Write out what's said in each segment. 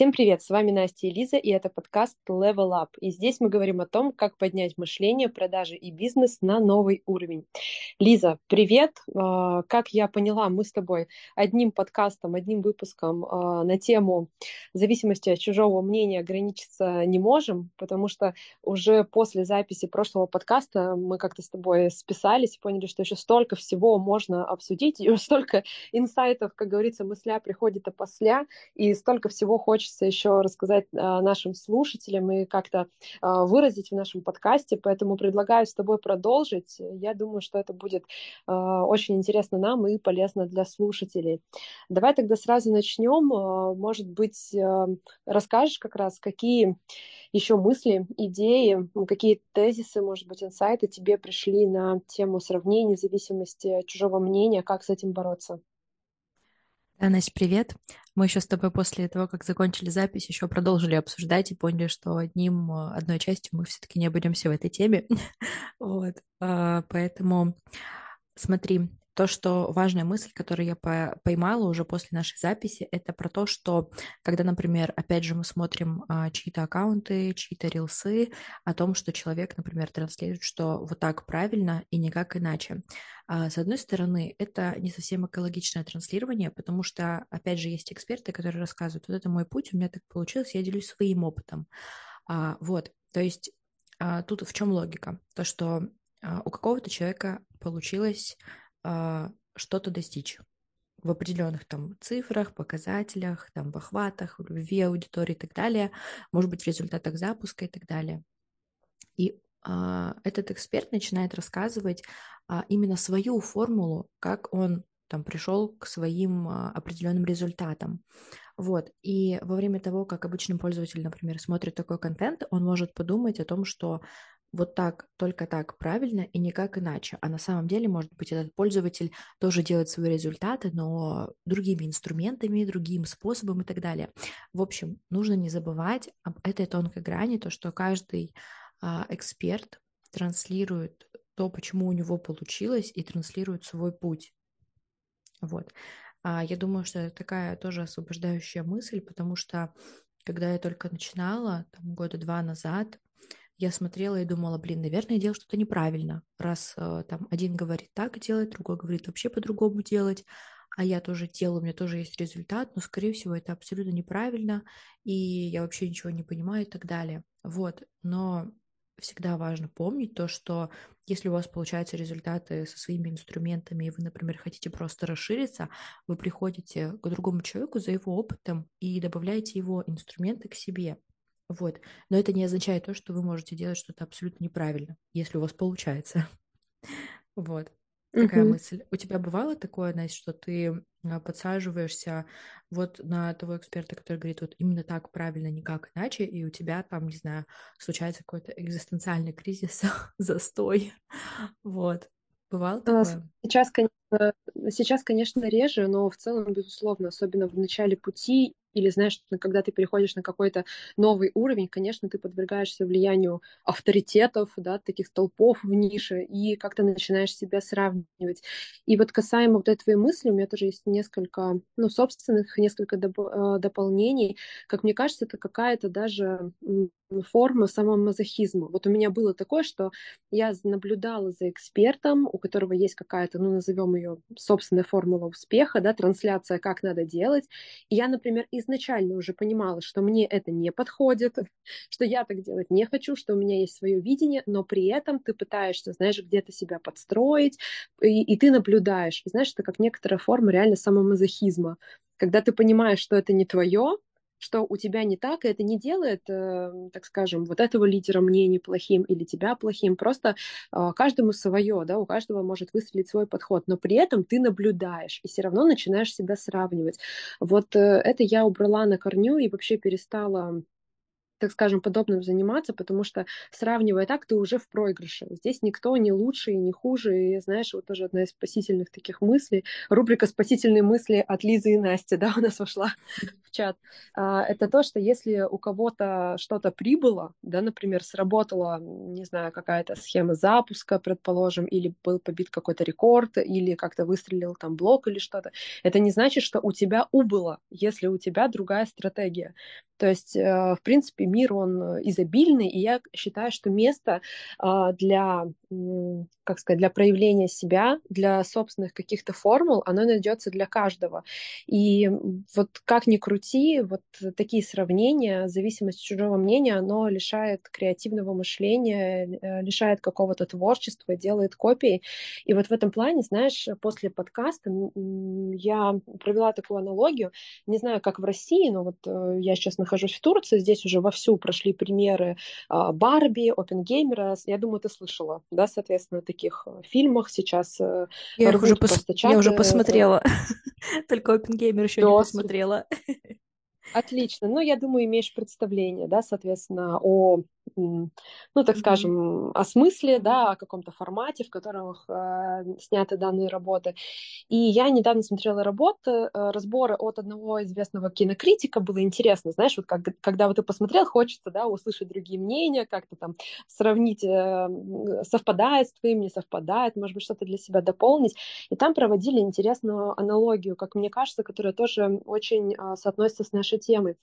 Всем привет, с вами Настя и Лиза, и это подкаст Level Up. И здесь мы говорим о том, как поднять мышление, продажи и бизнес на новый уровень. Лиза, привет! А, как я поняла, мы с тобой одним подкастом, одним выпуском а, на тему зависимости от чужого мнения ограничиться не можем, потому что уже после записи прошлого подкаста мы как-то с тобой списались и поняли, что еще столько всего можно обсудить, и столько инсайтов, как говорится, мысля приходит опосля, и столько всего хочется хочется еще рассказать а, нашим слушателям и как-то а, выразить в нашем подкасте, поэтому предлагаю с тобой продолжить. Я думаю, что это будет а, очень интересно нам и полезно для слушателей. Давай тогда сразу начнем. Может быть, расскажешь как раз, какие еще мысли, идеи, какие тезисы, может быть, инсайты тебе пришли на тему сравнения, зависимости чужого мнения, как с этим бороться? Да, Настя, привет. Мы еще с тобой после того, как закончили запись, еще продолжили обсуждать и поняли, что одним, э, одной частью мы все-таки не обойдемся в этой теме. вот. А, поэтому смотри, то, что важная мысль, которую я поймала уже после нашей записи, это про то, что когда, например, опять же мы смотрим а, чьи-то аккаунты, чьи-то рилсы, о том, что человек, например, транслирует, что вот так правильно и никак иначе. А, с одной стороны, это не совсем экологичное транслирование, потому что, опять же, есть эксперты, которые рассказывают, вот это мой путь, у меня так получилось, я делюсь своим опытом. А, вот, то есть а, тут в чем логика? То, что а, у какого-то человека получилось а, что-то достичь в определенных там цифрах, показателях, там в охватах, в любви аудитории и так далее, может быть, в результатах запуска и так далее. И а, этот эксперт начинает рассказывать а, именно свою формулу, как он там пришел к своим а, определенным результатам. Вот. И во время того, как обычный пользователь, например, смотрит такой контент, он может подумать о том, что вот так, только так правильно и никак иначе. А на самом деле, может быть, этот пользователь тоже делает свои результаты, но другими инструментами, другим способом и так далее. В общем, нужно не забывать об этой тонкой грани, то, что каждый а, эксперт транслирует то, почему у него получилось, и транслирует свой путь. Вот. А, я думаю, что это такая тоже освобождающая мысль, потому что когда я только начинала, там, года два назад, я смотрела и думала, блин, наверное, я делаю что-то неправильно, раз э, там один говорит так делать, другой говорит вообще по-другому делать, а я тоже делаю, у меня тоже есть результат, но, скорее всего, это абсолютно неправильно, и я вообще ничего не понимаю и так далее. Вот, но всегда важно помнить то, что если у вас получаются результаты со своими инструментами, и вы, например, хотите просто расшириться, вы приходите к другому человеку за его опытом и добавляете его инструменты к себе. Вот. Но это не означает то, что вы можете делать что-то абсолютно неправильно, если у вас получается. Вот. Такая uh-huh. мысль. У тебя бывало такое, Настя, что ты а, подсаживаешься вот на того эксперта, который говорит вот именно так правильно, никак иначе, и у тебя там, не знаю, случается какой-то экзистенциальный кризис, застой. Вот. Бывало а, такое? Сейчас, конечно, сейчас, конечно, реже, но в целом, безусловно, особенно в начале пути или, знаешь, когда ты переходишь на какой-то новый уровень, конечно, ты подвергаешься влиянию авторитетов, да, таких столпов в нише, и как-то начинаешь себя сравнивать. И вот касаемо вот этой мысли, у меня тоже есть несколько, ну, собственных, несколько доп- э, дополнений. Как мне кажется, это какая-то даже форма самомазохизма. Вот у меня было такое, что я наблюдала за экспертом, у которого есть какая-то, ну, назовем ее собственная формула успеха, да, трансляция, как надо делать. И я, например, изначально уже понимала, что мне это не подходит, что я так делать не хочу, что у меня есть свое видение, но при этом ты пытаешься, знаешь, где-то себя подстроить, и, и ты наблюдаешь. Знаешь, это как некоторая форма реально самомазохизма. Когда ты понимаешь, что это не твое, что у тебя не так, и это не делает, э, так скажем, вот этого лидера мне неплохим или тебя плохим. Просто э, каждому свое, да, у каждого может выстрелить свой подход, но при этом ты наблюдаешь и все равно начинаешь себя сравнивать. Вот э, это я убрала на корню и вообще перестала так скажем, подобным заниматься, потому что, сравнивая так, ты уже в проигрыше. Здесь никто не лучше и не хуже. И, знаешь, вот тоже одна из спасительных таких мыслей, рубрика «Спасительные мысли» от Лизы и Насти, да, у нас вошла в чат. А, это то, что если у кого-то что-то прибыло, да, например, сработала, не знаю, какая-то схема запуска, предположим, или был побит какой-то рекорд, или как-то выстрелил там блок или что-то, это не значит, что у тебя убыло, если у тебя другая стратегия. То есть, э, в принципе, мир, он изобильный, и я считаю, что место а, для, как сказать, для проявления себя, для собственных каких-то формул, оно найдется для каждого. И вот как ни крути, вот такие сравнения, зависимость чужого мнения, оно лишает креативного мышления, э, лишает какого-то творчества, делает копии. И вот в этом плане, знаешь, после подкаста я провела такую аналогию. Не знаю, как в России, но вот э, я сейчас нахожусь в Турции, здесь уже вовсю прошли примеры а, Барби, Опенгеймера. Я думаю, ты слышала, да, соответственно, о таких э, фильмах сейчас. Я, уже, пос... я уже посмотрела. Только Опенгеймер еще не посмотрела. Отлично. Ну, я думаю, имеешь представление, да, соответственно, о ну, так скажем, о смысле, да, о каком-то формате, в котором э, сняты данные работы. И я недавно смотрела работы, э, разборы от одного известного кинокритика, было интересно, знаешь, вот как, когда вот ты посмотрел, хочется, да, услышать другие мнения, как-то там сравнить, э, совпадает с твоим, не совпадает, может быть, что-то для себя дополнить. И там проводили интересную аналогию, как мне кажется, которая тоже очень э, соотносится с нашей темой,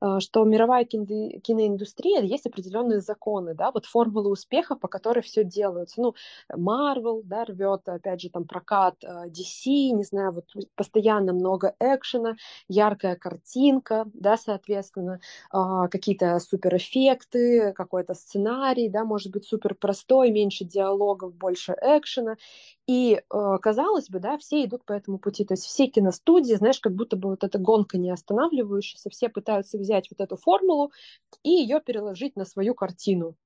э, что мировая кино- киноиндустрия, есть определенные определенные законы, да, вот формулы успеха, по которой все делается. Ну, Marvel, да, рвет, опять же, там прокат э, DC, не знаю, вот постоянно много экшена, яркая картинка, да, соответственно, а, какие-то суперэффекты, какой-то сценарий, да, может быть супер простой, меньше диалогов, больше экшена. И, э, казалось бы, да, все идут по этому пути. То есть все киностудии, знаешь, как будто бы вот эта гонка не останавливающаяся, все пытаются взять вот эту формулу и ее переложить на свою картину.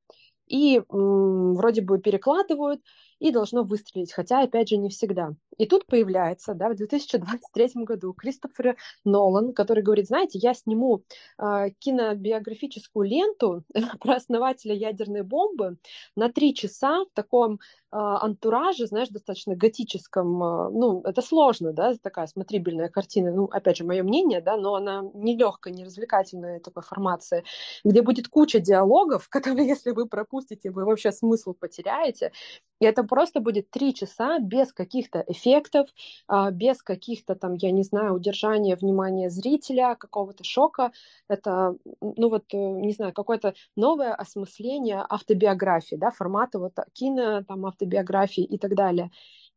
И м, вроде бы перекладывают, и должно выстрелить, хотя, опять же, не всегда. И тут появляется, да, в 2023 году Кристофер Нолан, который говорит, знаете, я сниму э, кинобиографическую ленту про основателя ядерной бомбы на три часа в таком антураже, знаешь, достаточно готическом, э, ну, это сложно, да, такая смотрибельная картина, ну, опять же, мое мнение, да, но она не легкая, не развлекательная такой формации, где будет куча диалогов, которые, если вы пропустите, вы вообще смысл потеряете, и это просто будет три часа без каких-то эффектов, а, без каких-то там, я не знаю, удержания внимания зрителя, какого-то шока. Это, ну вот, э, не знаю, какое-то новое осмысление автобиографии, да, формата вот кино, там, автобиографии и так далее.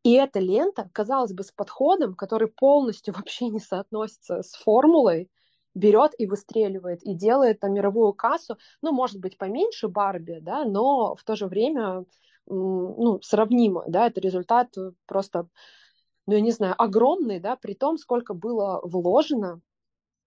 И эта лента, казалось бы, с подходом, который полностью вообще не соотносится с формулой, берет и выстреливает, и делает там мировую кассу, ну, может быть, поменьше Барби, да, но в то же время ну, сравнимо, да, это результат просто, ну, я не знаю, огромный, да, при том, сколько было вложено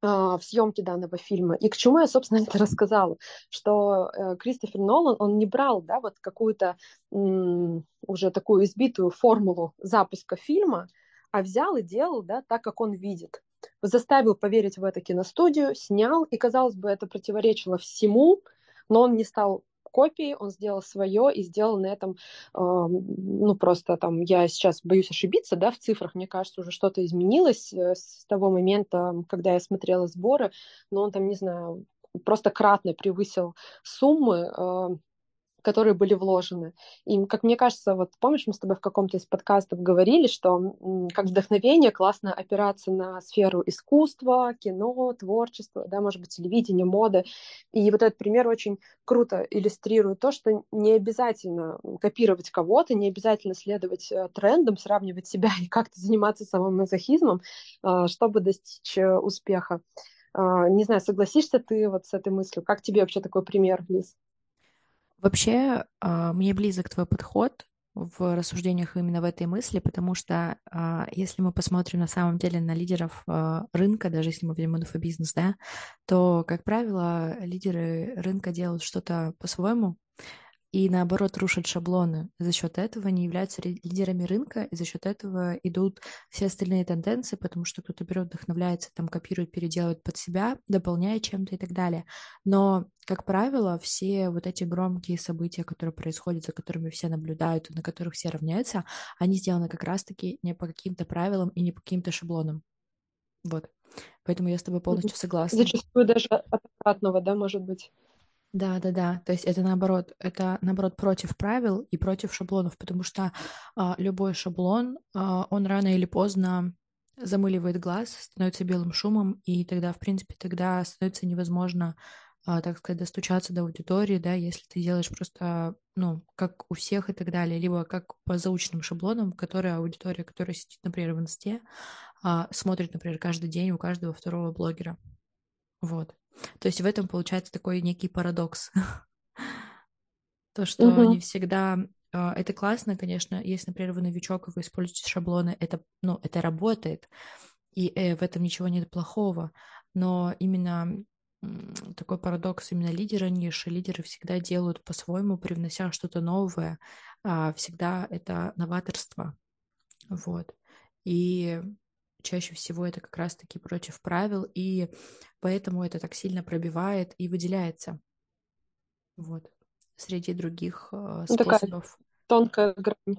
в съемки данного фильма. И к чему я, собственно, это рассказала, что э, Кристофер Нолан, он не брал, да, вот какую-то уже такую избитую формулу запуска фильма, а взял и делал, да, так, как он видит. Заставил поверить в это киностудию, снял, и, казалось бы, это противоречило всему, но он не стал копии, он сделал свое и сделал на этом, ну, просто там, я сейчас боюсь ошибиться, да, в цифрах, мне кажется, уже что-то изменилось э, с того момента, когда я смотрела сборы, но он там, не знаю, просто кратно превысил суммы, которые были вложены. И, как мне кажется, вот помнишь, мы с тобой в каком-то из подкастов говорили, что как вдохновение классно опираться на сферу искусства, кино, творчества, да, может быть, телевидение, моды. И вот этот пример очень круто иллюстрирует то, что не обязательно копировать кого-то, не обязательно следовать э, трендам, сравнивать себя и как-то заниматься самомазохизмом, э, чтобы достичь э, успеха. Не знаю, согласишься ты вот с этой мыслью? Как тебе вообще такой пример, Лиз? Вообще, а, мне близок твой подход в рассуждениях именно в этой мысли, потому что а, если мы посмотрим на самом деле на лидеров а, рынка, даже если мы возьмем инфобизнес, да, то, как правило, лидеры рынка делают что-то по-своему, и наоборот рушат шаблоны. За счет этого они являются лидерами рынка, и за счет этого идут все остальные тенденции, потому что кто-то берет, вдохновляется, там копирует, переделывает под себя, дополняет чем-то и так далее. Но, как правило, все вот эти громкие события, которые происходят, за которыми все наблюдают, на которых все равняются, они сделаны как раз-таки не по каким-то правилам и не по каким-то шаблонам. Вот. Поэтому я с тобой полностью согласна. Зачастую даже от обратного, да, может быть. Да, да, да. То есть это наоборот, это наоборот против правил и против шаблонов, потому что а, любой шаблон, а, он рано или поздно замыливает глаз, становится белым шумом, и тогда, в принципе, тогда становится невозможно, а, так сказать, достучаться до аудитории, да, если ты делаешь просто, ну, как у всех и так далее, либо как по заученным шаблонам, которые аудитория, которая сидит, например, в инсте, а, смотрит, например, каждый день у каждого второго блогера. Вот. То есть в этом получается такой некий парадокс. То, что Мгм. не всегда а, это классно, конечно, если, например, вы новичок, и вы используете шаблоны, это, ну, это работает, и э, в этом ничего нет плохого, но именно такой парадокс именно лидера ниши, лидеры всегда делают по-своему, привнося что-то новое, а, всегда это новаторство, вот, и чаще всего это как раз-таки против правил, и поэтому это так сильно пробивает и выделяется, вот, среди других э, Ну, такая способов тонкая грань.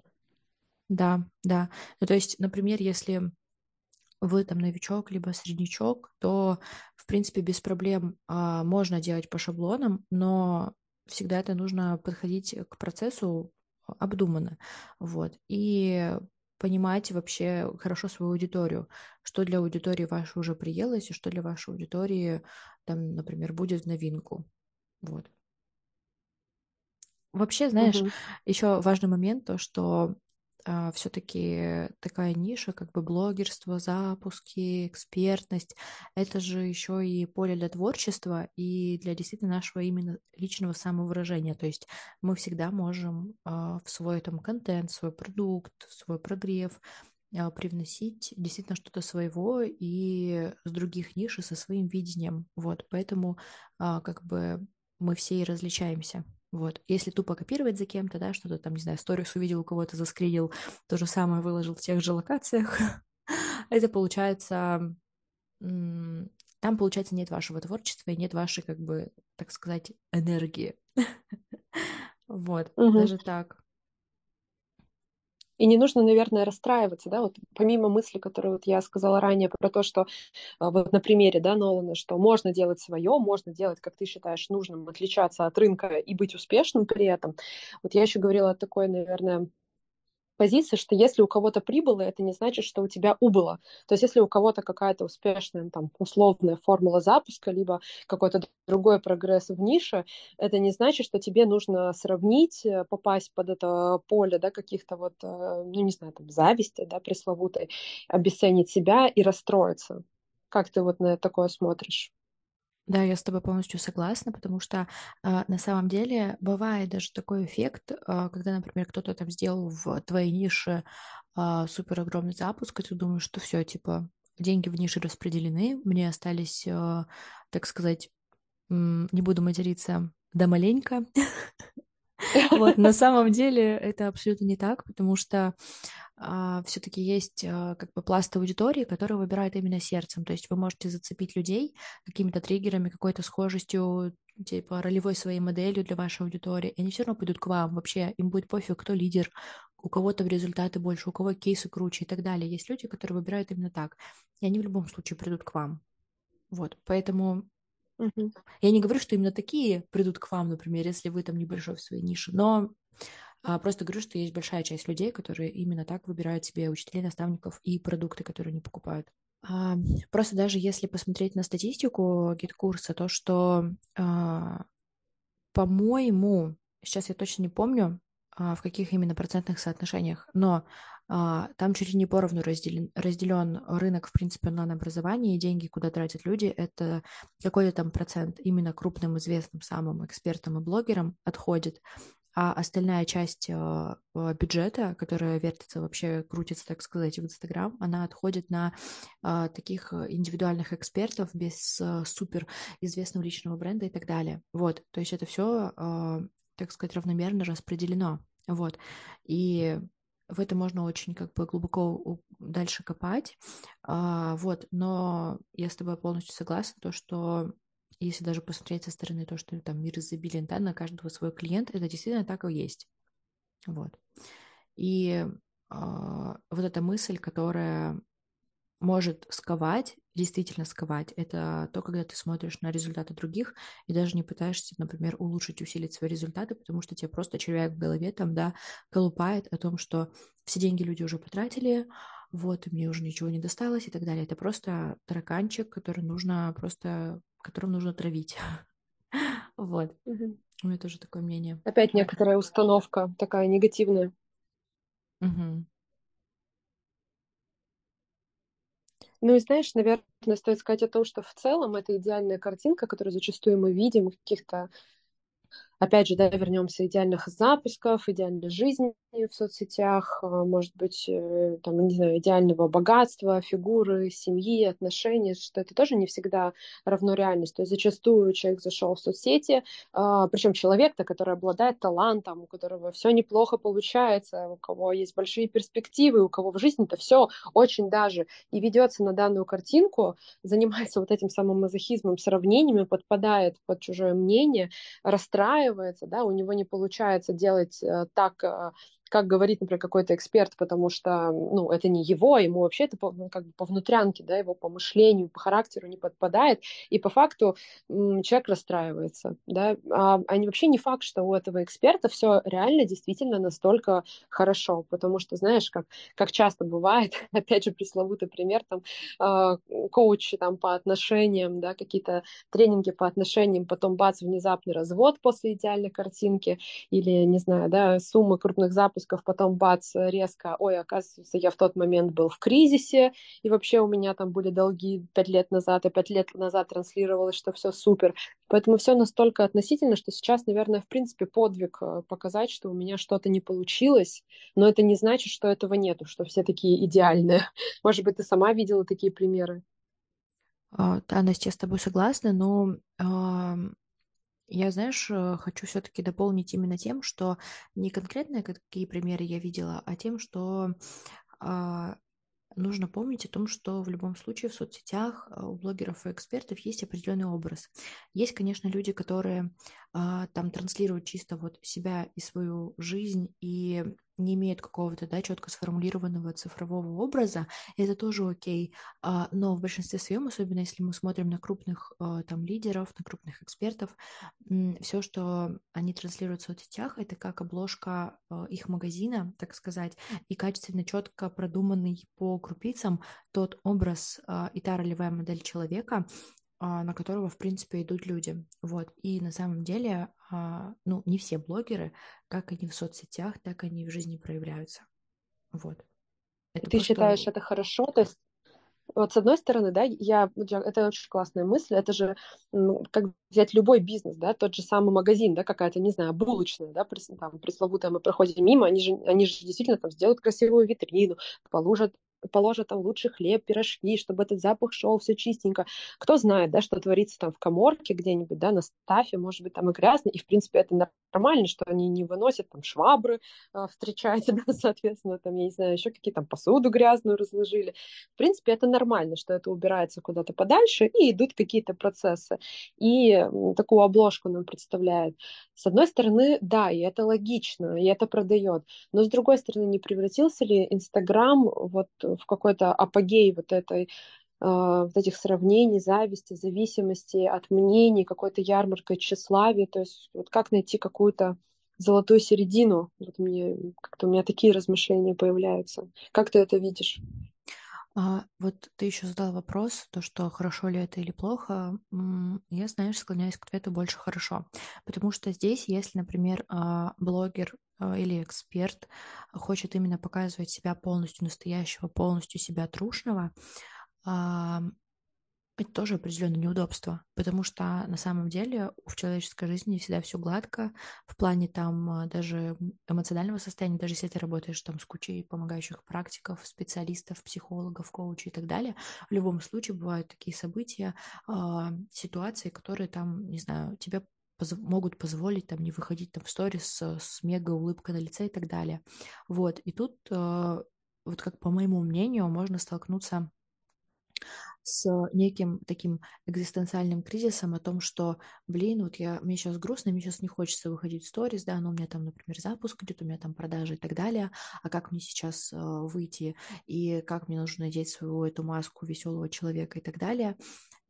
Да, да. Ну, то есть, например, если вы там новичок либо среднячок, то, в принципе, без проблем а, можно делать по шаблонам, но всегда это нужно подходить к процессу обдуманно, вот, и понимать вообще хорошо свою аудиторию, что для аудитории вашей уже приелось, и что для вашей аудитории, там, например, будет в новинку, вот. Вообще, знаешь, Мгм. еще важный момент то, что все-таки такая ниша, как бы блогерство, запуски, экспертность, это же еще и поле для творчества и для действительно нашего именно личного самовыражения. То есть мы всегда можем а, в свой там контент, свой продукт, свой прогрев а, привносить действительно что-то своего и с других ниш и со своим видением. Вот, поэтому а, как бы мы все и различаемся. Вот. Если тупо копировать за кем-то, да, что-то там, не знаю, сторис увидел, у кого-то заскринил, то же самое выложил в тех же локациях, это получается, там, получается, нет вашего творчества и нет вашей, как бы, так сказать, энергии. Вот, даже так. И не нужно, наверное, расстраиваться, да, вот помимо мысли, которую вот я сказала ранее про то, что а, вот на примере, да, Нолана, что можно делать свое, можно делать, как ты считаешь нужным, отличаться от рынка и быть успешным при этом. Вот я еще говорила о такой, наверное, позиции, что если у кого-то прибыло, это не значит, что у тебя убыло. То есть если у кого-то какая-то успешная, там, условная формула запуска, либо какой-то другой прогресс в нише, это не значит, что тебе нужно сравнить, э, попасть под это поле, да, каких-то вот, э, ну, не знаю, там, зависти, да, пресловутой, обесценить себя и расстроиться. Как ты вот на такое смотришь? Да, я с тобой полностью согласна, потому что а, на самом деле бывает даже такой эффект, а, когда, например, кто-то там сделал в твоей нише а, супер огромный запуск, и ты думаешь, что все, типа, деньги в нише распределены, мне остались, а, так сказать, не буду материться, да маленько. Вот, на самом деле это абсолютно не так, потому что а, все-таки есть а, как бы пласт аудитории, который выбирает именно сердцем. То есть вы можете зацепить людей какими-то триггерами, какой-то схожестью, типа ролевой своей моделью для вашей аудитории, и они все равно пойдут к вам. Вообще им будет пофиг, кто лидер, у кого-то в результаты больше, у кого кейсы круче и так далее. Есть люди, которые выбирают именно так, и они в любом случае придут к вам. Вот, поэтому Мгм. я не говорю, что именно такие придут к вам, например, если вы там небольшой в своей нише, но а, просто говорю, что есть большая часть людей, которые именно так выбирают себе учителей, наставников и продукты, которые они покупают. А, просто даже если посмотреть на статистику гид-курса, то что, а, по-моему, сейчас я точно не помню, а, в каких именно процентных соотношениях, но там чуть ли не поровну разделен, разделен рынок, в принципе, онлайн-образования, и деньги, куда тратят люди, это какой-то там процент именно крупным, известным самым экспертам и блогерам отходит, а остальная часть э, бюджета, которая вертится вообще, крутится, так сказать, в Инстаграм, она отходит на э, таких индивидуальных экспертов без э, супер известного личного бренда и так далее. Вот, то есть это все, так сказать, равномерно распределено. Вот, и в это можно очень как бы глубоко дальше копать, а, вот, но я с тобой полностью согласна, то, что если даже посмотреть со стороны то, что там мир изобилен, да, на каждого свой клиент, это действительно так и есть. Вот. И э, вот эта мысль, которая может сковать, действительно сковать, это то, когда ты смотришь на результаты других и даже не пытаешься, например, улучшить, усилить свои результаты, потому что тебе просто червяк в голове там, да, колупает о том, что все деньги люди уже потратили, вот, и мне уже ничего не досталось и так далее. Это просто тараканчик, который нужно просто, которым нужно травить. Вот. У меня тоже такое мнение. Опять некоторая установка такая негативная. Ну и знаешь, наверное, стоит сказать о том, что в целом это идеальная картинка, которую зачастую мы видим в каких-то опять же, да, вернемся идеальных запусков, идеальной жизни в соцсетях, а, может быть, э, там, не знаю, идеального богатства, фигуры, семьи, отношений, что это тоже не всегда равно реальности. То есть зачастую человек зашел в соцсети, а, причем человек-то, который обладает талантом, у которого все неплохо получается, у кого есть большие перспективы, у кого в жизни-то все очень даже, и ведется на данную картинку, занимается вот этим самым мазохизмом, сравнениями, подпадает под чужое мнение, расстраивается, да, у него не получается делать э, так, э, как говорит, например, какой-то эксперт, потому что, ну, это не его, ему вообще это по, ну, как бы по внутрянке, да, его по мышлению, по характеру не подпадает, и по факту человек расстраивается, да, а, а вообще не факт, что у этого эксперта все реально действительно настолько хорошо, потому что, знаешь, как, как часто бывает, опять же, пресловутый пример, там, э, коучи там по отношениям, да, какие-то тренинги по отношениям, потом бац, внезапный развод после идеальной картинки, или, не знаю, да, суммы крупных запусков, запусков, потом бац, резко, ой, оказывается, я в тот момент был в кризисе, и вообще у меня там были долги пять лет назад, и пять лет назад транслировалось, что все супер. Поэтому все настолько относительно, что сейчас, наверное, в принципе, подвиг э, показать, что у меня что-то не получилось, но это не значит, что этого нету, что все такие идеальные. Может быть, ты сама видела такие примеры? А, да, Настя, я с тобой согласна, но я, знаешь, э, хочу все-таки дополнить именно тем, что не конкретно какие примеры я видела, а тем, что а, нужно помнить о том, что в любом случае в соцсетях а, у блогеров и экспертов есть определенный образ. Есть, конечно, люди, которые там транслируют чисто вот себя и свою жизнь и не имеют какого-то да, четко сформулированного цифрового образа, это тоже окей. А, но в большинстве своем, особенно если мы смотрим на крупных а, там лидеров, на крупных экспертов, все, что они транслируют в соцсетях, это как обложка а, их магазина, так сказать, и качественно, четко продуманный по крупицам тот образ и та ролевая модель человека, на которого, в принципе, идут люди. Вот. И на самом деле, ну, не все блогеры, как они в соцсетях, так они в жизни проявляются. Вот. Это Ты просто... считаешь это хорошо? То есть вот с одной стороны, да, я, это очень классная мысль, это же ну, как взять любой бизнес, да, тот же самый магазин, да, какая-то, не знаю, булочная, да, там, пресловутая, мы проходим мимо, они же, они же действительно там сделают красивую витрину, положат положат там лучший хлеб, пирожки, чтобы этот запах шел, все чистенько. Кто знает, да, что творится там в коморке где-нибудь, да, на стафе, может быть, там и грязно, и, в принципе, это нормально, что они не выносят там швабры, э, встречаете, да, соответственно, там, я не знаю, еще какие там посуду грязную разложили. В принципе, это нормально, что это убирается куда-то подальше, и идут какие-то процессы. И такую обложку нам представляет. С одной стороны, да, и это логично, и это продает. Но с другой стороны, не превратился ли Инстаграм вот в какой-то апогей вот этой а, вот этих сравнений, зависти, зависимости от мнений, какой-то ярмаркой тщеславия, то есть вот как найти какую-то золотую середину, вот мне как-то у меня такие размышления появляются. Как ты это видишь? А, вот ты еще задал вопрос, то, что хорошо ли это или плохо. Я, знаешь, склоняюсь к ответу больше хорошо. Потому что здесь, если, например, а, блогер а, или эксперт хочет именно показывать себя полностью настоящего, полностью себя трушного, это тоже определенное неудобство, потому что на самом деле в человеческой жизни всегда все гладко, в плане там а, даже эмоционального состояния, даже если ты работаешь там с кучей помогающих практиков, специалистов, психологов, коучей и так далее, в любом случае бывают такие события, а, ситуации, которые там, не знаю, тебе могут позволить там не выходить там в сторис с, с мега улыбкой на лице и так далее. Вот, и тут, а, вот как по моему мнению, можно столкнуться с неким таким экзистенциальным кризисом о том, что, блин, вот я, мне сейчас грустно, мне сейчас не хочется выходить в сторис, да, но у меня там, например, запуск идет, у меня там продажи и так далее, а как мне сейчас э, выйти, и как мне нужно надеть свою эту маску веселого человека и так далее.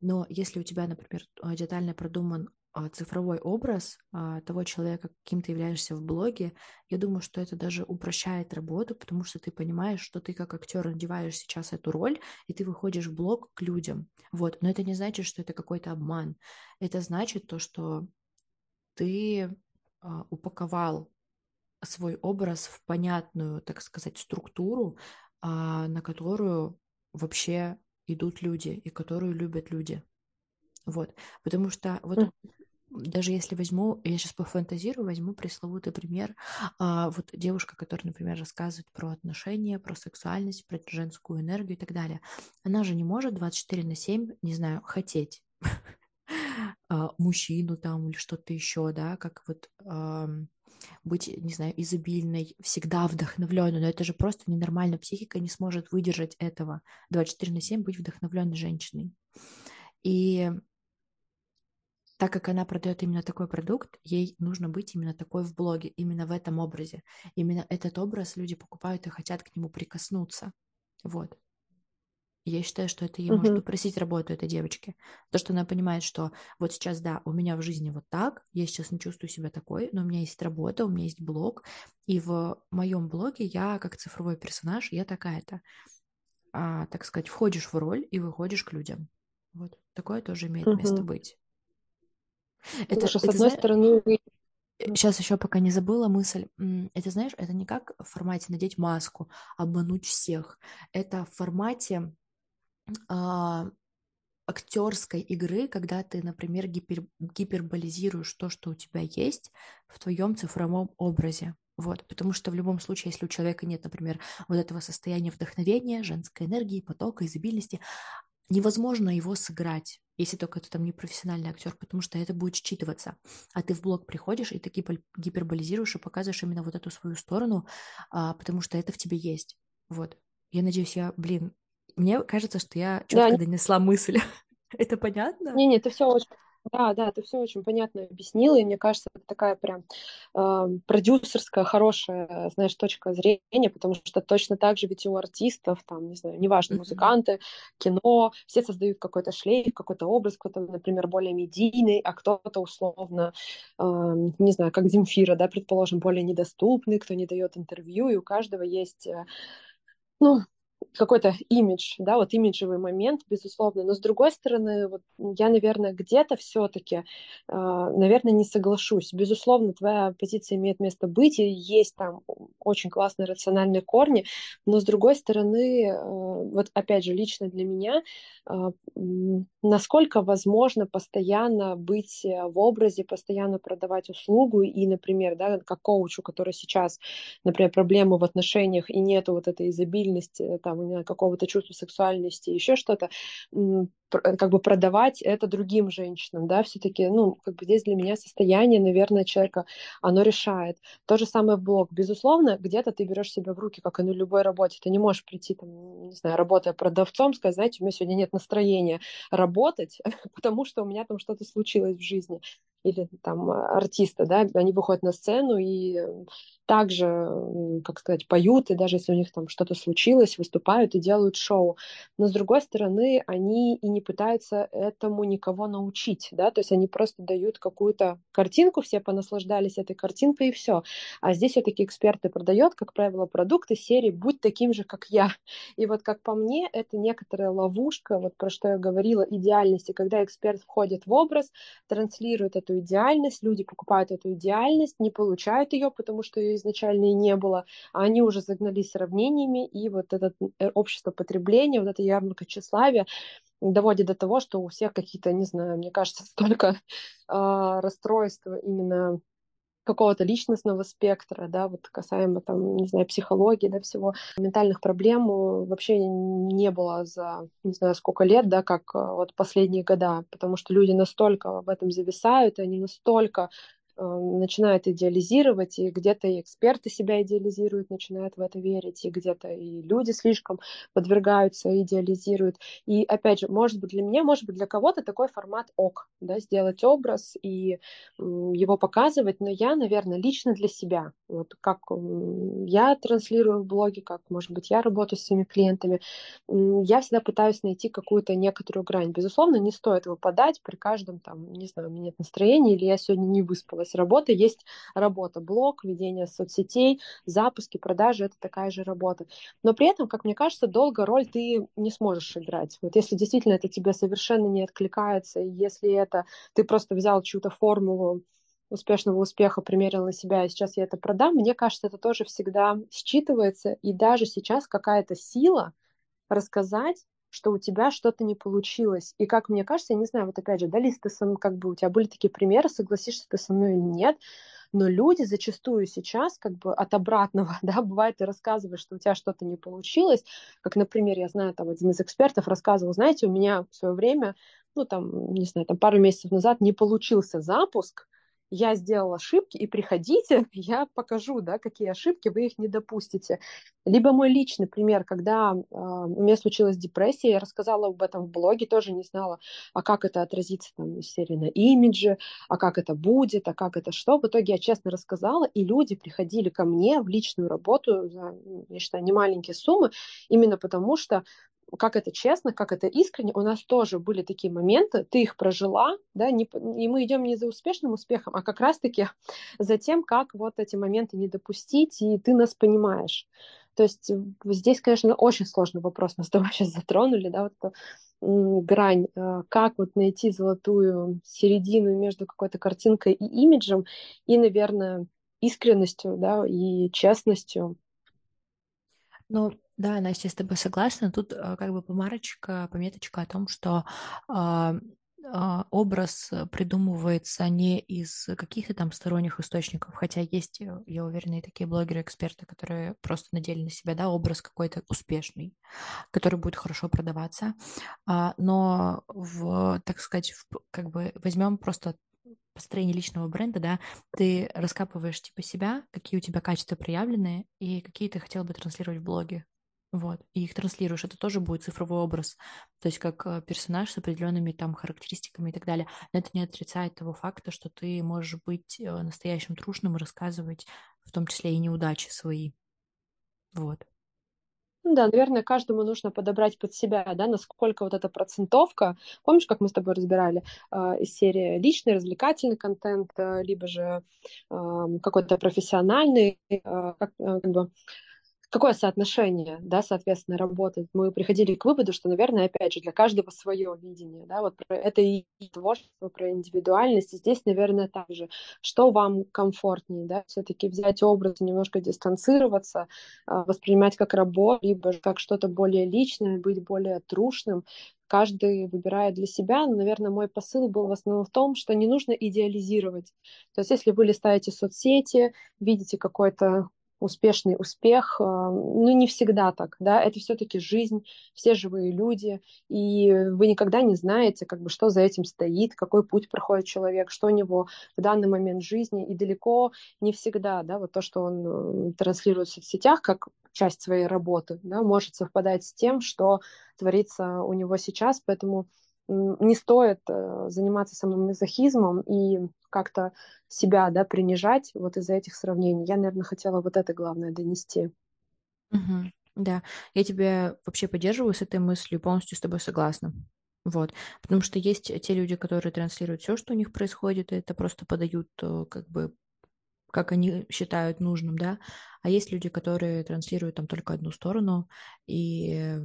Но если у тебя, например, детально продуман цифровой образ а, того человека, каким ты являешься в блоге, я думаю, что это даже упрощает работу, потому что ты понимаешь, что ты как актер надеваешь сейчас эту роль, и ты выходишь в блог к людям. Вот. Но это не значит, что это какой-то обман. Это значит то, что ты а, упаковал свой образ в понятную, так сказать, структуру, на которую вообще идут люди и которую любят люди. Вот. Потому что вот даже если возьму, я сейчас пофантазирую, возьму пресловутый пример, а, вот девушка, которая, например, рассказывает про отношения, про сексуальность, про женскую энергию и так далее, она же не может 24 на 7, не знаю, хотеть а, мужчину там или что-то еще, да, как вот быть, не знаю, изобильной, всегда вдохновленной, но это же просто ненормально, психика не сможет выдержать этого, 24 на 7 быть вдохновленной женщиной. И так как она продает именно такой продукт, ей нужно быть именно такой в блоге, именно в этом образе. Именно этот образ люди покупают и хотят к нему прикоснуться. Вот. Я считаю, что это ей uh-huh. может упростить работу этой девочки. То, что она понимает, что вот сейчас, да, у меня в жизни вот так, я сейчас не чувствую себя такой, но у меня есть работа, у меня есть блог, и в моем блоге я, как цифровой персонаж, я такая-то. А, так сказать, входишь в роль и выходишь к людям. Вот. Такое тоже имеет uh-huh. место быть. Это, что, с одной зна... стороны, Сейчас еще пока не забыла мысль. Это, знаешь, это не как в формате надеть маску, обмануть всех. Это в формате а, актерской игры, когда ты, например, гипер, гиперболизируешь то, что у тебя есть в твоем цифровом образе. Вот, потому что в любом случае, если у человека нет, например, вот этого состояния вдохновения, женской энергии, потока, изобильности, невозможно его сыграть если только ты там не профессиональный актер, потому что это будет считываться. А ты в блог приходишь и таки гиперболизируешь и показываешь именно вот эту свою сторону, а, потому что это в тебе есть. Вот. Я надеюсь, я, блин, мне кажется, что я четко да, донесла мысль. это понятно? Не-не, ты все очень да, да, ты все очень понятно объяснила, и мне кажется, это такая прям э, продюсерская хорошая, знаешь, точка зрения, потому что точно так же ведь у артистов, там, не знаю, неважно, музыканты, кино, все создают какой-то шлейф, какой-то образ, кто-то, например, более медийный, а кто-то условно, э, не знаю, как Земфира, да, предположим, более недоступный, кто не дает интервью, и у каждого есть э, ну, какой-то имидж, да, вот имиджевый момент, безусловно. Но с другой стороны, вот я, наверное, где-то все-таки, э, а, наверное, не соглашусь. Безусловно, твоя позиция имеет место быть, и есть там очень классные рациональные корни, но с другой стороны, э, вот опять же, лично для меня, э, насколько возможно постоянно быть в образе, постоянно продавать услугу, и, например, да, как коучу, который сейчас, например, проблемы в отношениях, и нету вот этой изобильности, там, какого-то чувства сексуальности, еще что-то, как бы продавать это другим женщинам, да, все-таки, ну, как бы здесь для меня состояние, наверное, человека, оно решает. То же самое в блог. Безусловно, где-то ты берешь себя в руки, как и на любой работе. Ты не можешь прийти, там, не знаю, работая продавцом, сказать, знаете, у меня сегодня нет настроения работать, потому что у меня там что-то случилось в жизни. Или там артисты, да, они выходят на сцену и также, как сказать, поют, и даже если у них там что-то случилось, выступают и делают шоу. Но с другой стороны, они и не пытаются этому никого научить, да, то есть они просто дают какую-то картинку, все понаслаждались этой картинкой и все. А здесь все-таки эксперты продают, как правило, продукты серии «Будь таким же, как я». И вот как по мне, это некоторая ловушка, вот про что я говорила, идеальности, когда эксперт входит в образ, транслирует эту идеальность, люди покупают эту идеальность, не получают ее, потому что ее изначально и не было, а они уже загнались сравнениями, и вот это э, общество потребления, вот это ярмарка тщеславия, доводит до того, что у всех какие-то, не знаю, мне кажется, столько э, расстройства именно какого-то личностного спектра, да, вот касаемо там, не знаю, психологии, да, всего, ментальных проблем вообще не было за, не знаю, сколько лет, да, как вот последние года, потому что люди настолько в этом зависают, и они настолько начинают идеализировать, и где-то и эксперты себя идеализируют, начинают в это верить, и где-то и люди слишком подвергаются, идеализируют. И опять же, может быть, для меня, может быть, для кого-то такой формат ок, да, сделать образ и его показывать, но я, наверное, лично для себя, вот как я транслирую в блоге, как, может быть, я работаю с своими клиентами, я всегда пытаюсь найти какую-то некоторую грань. Безусловно, не стоит выпадать при каждом, там, не знаю, у меня нет настроения или я сегодня не выспалась. Работа есть работа. Блог, ведение соцсетей, запуски, продажи — это такая же работа. Но при этом, как мне кажется, долго роль ты не сможешь играть. Вот если действительно это тебе совершенно не откликается, если это ты просто взял чью-то формулу успешного успеха примерил на себя, и сейчас я это продам, мне кажется, это тоже всегда считывается, и даже сейчас какая-то сила рассказать, что у тебя что-то не получилось. И как мне кажется, я не знаю, вот опять же, да, Лиз, ты сам, как бы у тебя были такие примеры, согласишься ты со мной или нет, но люди зачастую сейчас как бы от обратного, да, бывает, ты рассказываешь, что у тебя что-то не получилось, как, например, я знаю, там один из экспертов рассказывал, знаете, у меня в свое время, ну, там, не знаю, там пару месяцев назад не получился запуск, я сделал ошибки, и приходите, я покажу, да, какие ошибки, вы их не допустите. Либо мой личный пример, когда э, у меня случилась депрессия, я рассказала об этом в блоге, тоже не знала, а как это отразится там из серии на имидже, а как это будет, а как это что. В итоге я честно рассказала, и люди приходили ко мне в личную работу за, я считаю, немаленькие суммы, именно потому что как это честно, как это искренне. У нас тоже были такие моменты, ты их прожила, да, не, и мы идем не за успешным успехом, а как раз-таки за тем, как вот эти моменты не допустить, и ты нас понимаешь. То есть здесь, конечно, очень сложный вопрос мы с тобой сейчас затронули, да, вот эту грань, э, как вот найти золотую середину между какой-то картинкой и имиджем, и, наверное, искренностью, да, и честностью. Ну, да, Настя, я с тобой согласна. Тут э, как бы помарочка, пометочка о том, что а, а, образ придумывается не из каких-то там сторонних источников, хотя есть, э, я уверена, и такие блогеры-эксперты, которые просто надели на себя, да, образ какой-то успешный, который будет хорошо продаваться, а, но в, так сказать, в, как бы возьмем просто построение личного бренда, да, ты раскапываешь типа себя, какие у тебя качества проявлены и какие ты хотел бы транслировать в блоге. Вот, и их транслируешь, это тоже будет цифровой образ, то есть как э, персонаж с определенными там характеристиками и так далее. Но это не отрицает того факта, что ты можешь быть э, настоящим трушным и рассказывать в том числе и неудачи свои. Вот. Ну да, наверное, каждому нужно подобрать под себя, да, насколько вот эта процентовка. Помнишь, как мы с тобой разбирали э, из серии личный, развлекательный контент, э, либо же э, какой-то профессиональный, э, как, э, как бы какое соотношение, да, соответственно, работает. Мы приходили к выводу, что, наверное, опять же, для каждого свое видение, да, вот про это и творчество, про индивидуальность. И здесь, наверное, также, что вам комфортнее, да, все-таки взять образ, немножко дистанцироваться, а, воспринимать как работу, либо как что-то более личное, быть более трушным, каждый выбирает для себя. Но, наверное, мой посыл был в основном в том, что не нужно идеализировать. То есть, если вы листаете соцсети, видите какой-то успешный успех. Э, ну, не всегда так, да, это все-таки жизнь, все живые люди, и вы никогда не знаете, как бы, что за этим стоит, какой путь проходит человек, что у него в данный момент жизни, и далеко не всегда, да, вот то, что он э, транслирует в соцсетях, как часть своей работы, да, может совпадать с тем, что творится у него сейчас, поэтому не стоит э, заниматься самомазохизмом и как-то себя да, принижать вот из-за этих сравнений. Я, наверное, хотела вот это главное донести. Угу. Да, я тебя вообще поддерживаю с этой мыслью, полностью с тобой согласна. Вот, потому что есть те люди, которые транслируют все, что у них происходит, и это просто подают э, как бы как они считают нужным, да, а есть люди, которые транслируют там только одну сторону, и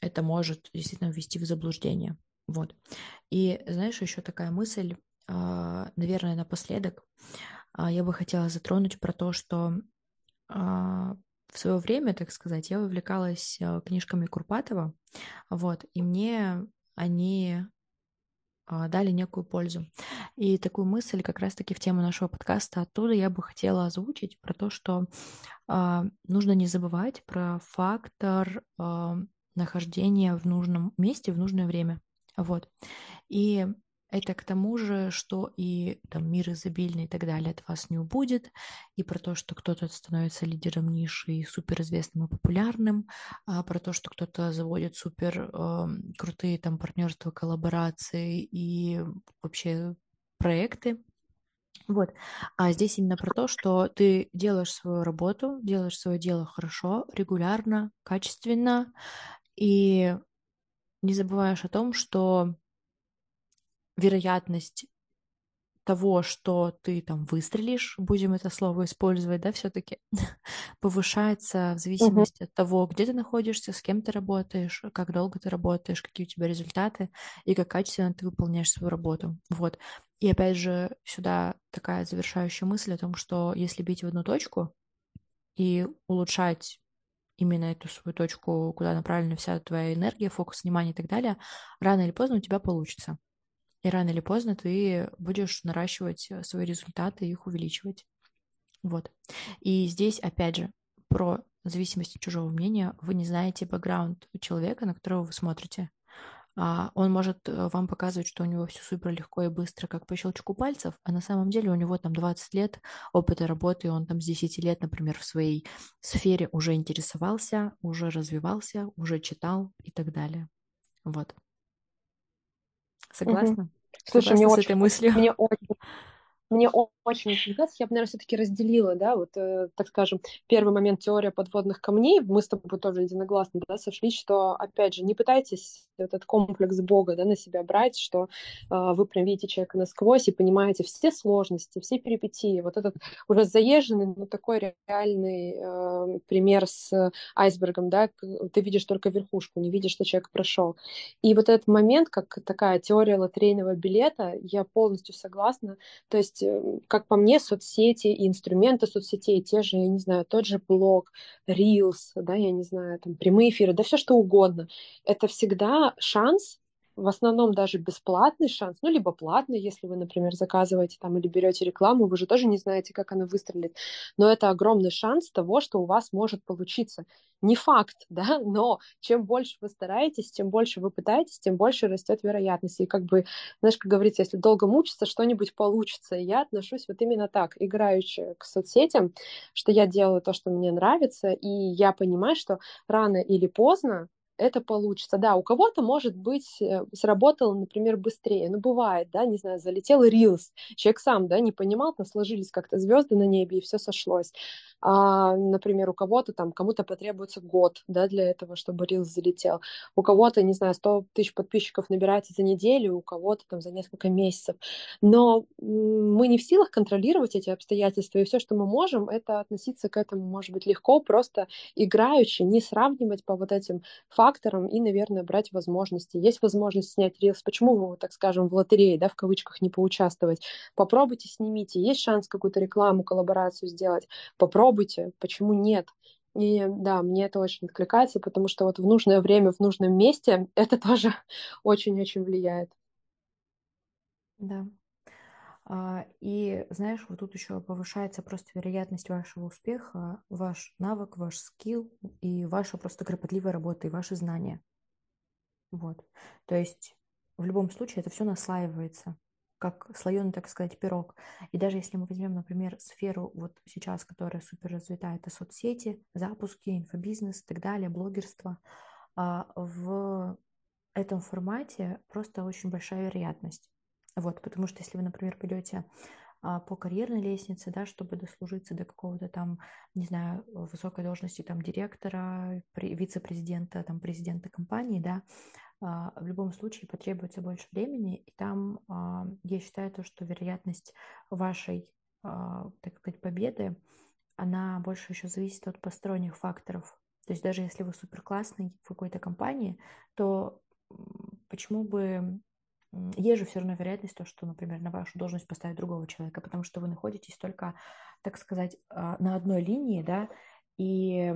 это может действительно ввести в заблуждение. Вот. И знаешь, еще такая мысль, а, наверное, напоследок, а, я бы хотела затронуть про то, что а, в свое время, так сказать, я увлекалась книжками Курпатова, вот, и мне они дали некую пользу. И такую мысль как раз-таки в тему нашего подкаста оттуда я бы хотела озвучить про то, что э, нужно не забывать про фактор э, нахождения в нужном месте в нужное время. Вот. И это к тому же, что и там мир изобильный и так далее от вас не убудет, и про то, что кто-то становится лидером ниши и суперизвестным и популярным, а про то, что кто-то заводит супер э, крутые там партнерства, коллаборации и вообще проекты. Вот. А здесь именно про то, что ты делаешь свою работу, делаешь свое дело хорошо, регулярно, качественно, и не забываешь о том, что вероятность того, что ты там выстрелишь, будем это слово использовать, да, все-таки повышается в зависимости uh-huh. от того, где ты находишься, с кем ты работаешь, как долго ты работаешь, какие у тебя результаты и как качественно ты выполняешь свою работу. Вот. И опять же, сюда такая завершающая мысль о том, что если бить в одну точку и улучшать именно эту свою точку, куда направлена вся твоя энергия, фокус внимания и так далее, рано или поздно у тебя получится. И рано или поздно ты будешь наращивать э, свои результаты и их увеличивать. Вот. И здесь, опять же, про зависимость от чужого мнения. Вы не знаете бэкграунд человека, на которого вы смотрите. А он может э, вам показывать, что у него все супер легко и быстро, как по щелчку пальцев, а на самом деле у него там 20 лет опыта работы, и он там с 10 лет, например, в своей сфере уже интересовался, уже развивался, уже читал и так далее. Вот. Согласна? Угу. Слушай, Согласна мне с очень, этой мыслью? Мне очень, мне очень очень нравится. Я бы, наверное, все-таки разделила, да, вот, э, так скажем, первый момент теория подводных камней. Мы с тобой тоже единогласно, да, сошлись, что, опять же, не пытайтесь этот комплекс Бога, да, на себя брать, что э, вы прям видите человека насквозь и понимаете все сложности, все перипетии. Вот этот уже заезженный, но такой реальный э, пример с айсбергом, да, ты видишь только верхушку, не видишь, что человек прошел. И вот этот момент, как такая теория лотерейного билета, я полностью согласна. То есть Э, как по мне, соцсети и инструменты соцсетей, те же, я не знаю, тот же блог, Reels, да, я не знаю, там, прямые эфиры, да все что угодно. Это всегда шанс в основном даже бесплатный шанс, ну, либо платный, если вы, например, заказываете там или берете рекламу, вы же тоже не знаете, как она выстрелит, но это огромный шанс того, что у вас может получиться. Не факт, да, но чем больше вы стараетесь, тем больше вы пытаетесь, тем больше растет вероятность. И как бы, знаешь, как говорится, если долго мучиться, что-нибудь получится. И я отношусь вот именно так, играючи к соцсетям, что я делаю то, что мне нравится, и я понимаю, что рано или поздно это получится. Да, у кого-то, может быть, э, сработало, например, быстрее. Ну, бывает, да, не знаю, залетел Reels. Человек сам, да, не понимал, там сложились как-то звезды на небе, и все сошлось. А, например, у кого-то там, кому-то потребуется год, да, для этого, чтобы Reels залетел. У кого-то, не знаю, 100 тысяч подписчиков набирается за неделю, у кого-то там за несколько месяцев. Но мы не в силах контролировать эти обстоятельства, и все, что мы можем, это относиться к этому, может быть, легко, просто играючи, не сравнивать по вот этим факторам и, наверное, брать возможности. Есть возможность снять рилс. Почему вы, так скажем, в лотерее, да, в кавычках, не поучаствовать? Попробуйте, снимите. Есть шанс какую-то рекламу, коллаборацию сделать. Попробуйте. Почему нет? И да, мне это очень откликается, потому что вот в нужное время, в нужном месте это тоже очень-очень влияет. Да, и знаешь, вот тут еще повышается просто вероятность вашего успеха, ваш навык, ваш скилл и ваша просто кропотливая работа и ваши знания. Вот. То есть в любом случае это все наслаивается, как слоеный, так сказать, пирог. И даже если мы возьмем, например, сферу вот сейчас, которая супер развита, это соцсети, запуски, инфобизнес и так далее, блогерство, а, в этом формате просто очень большая вероятность. Вот, потому что если вы, например, пойдете а, по карьерной лестнице, да, чтобы дослужиться до какого-то там, не знаю, высокой должности там директора, вице-президента, там президента компании, да, а, в любом случае потребуется больше времени, и там а, я считаю то, что вероятность вашей, так сказать, победы, она больше еще зависит от посторонних факторов. То есть даже если вы супер классный в какой-то компании, то почему бы есть же все равно вероятность то, что, например, на вашу должность поставят другого человека, потому что вы находитесь только, так сказать, а, на одной линии, да, и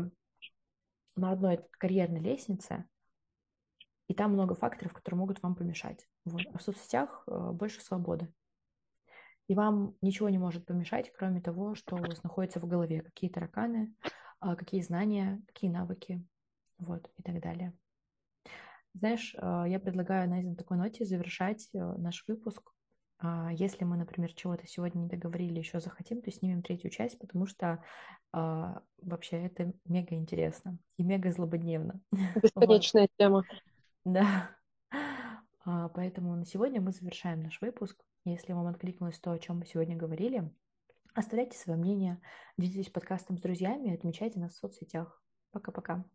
на одной карьерной лестнице, и там много факторов, которые могут вам помешать. Вот. А в соцсетях э, больше свободы. И вам ничего не может помешать, кроме того, что у вас находится в голове, какие тараканы, а, какие знания, какие навыки, вот, и так далее. Знаешь, а, я предлагаю на такой ноте завершать э, наш выпуск. А, если мы, например, чего-то сегодня не договорили, еще захотим, то снимем третью часть, потому что а, вообще это мега интересно и мега злободневно. Бесконечная вот. тема. Да. А, поэтому на сегодня мы завершаем наш выпуск. Если вам откликнулось то, о чем мы сегодня говорили, оставляйте свое мнение, делитесь подкастом с друзьями, отмечайте нас в соцсетях. Пока-пока.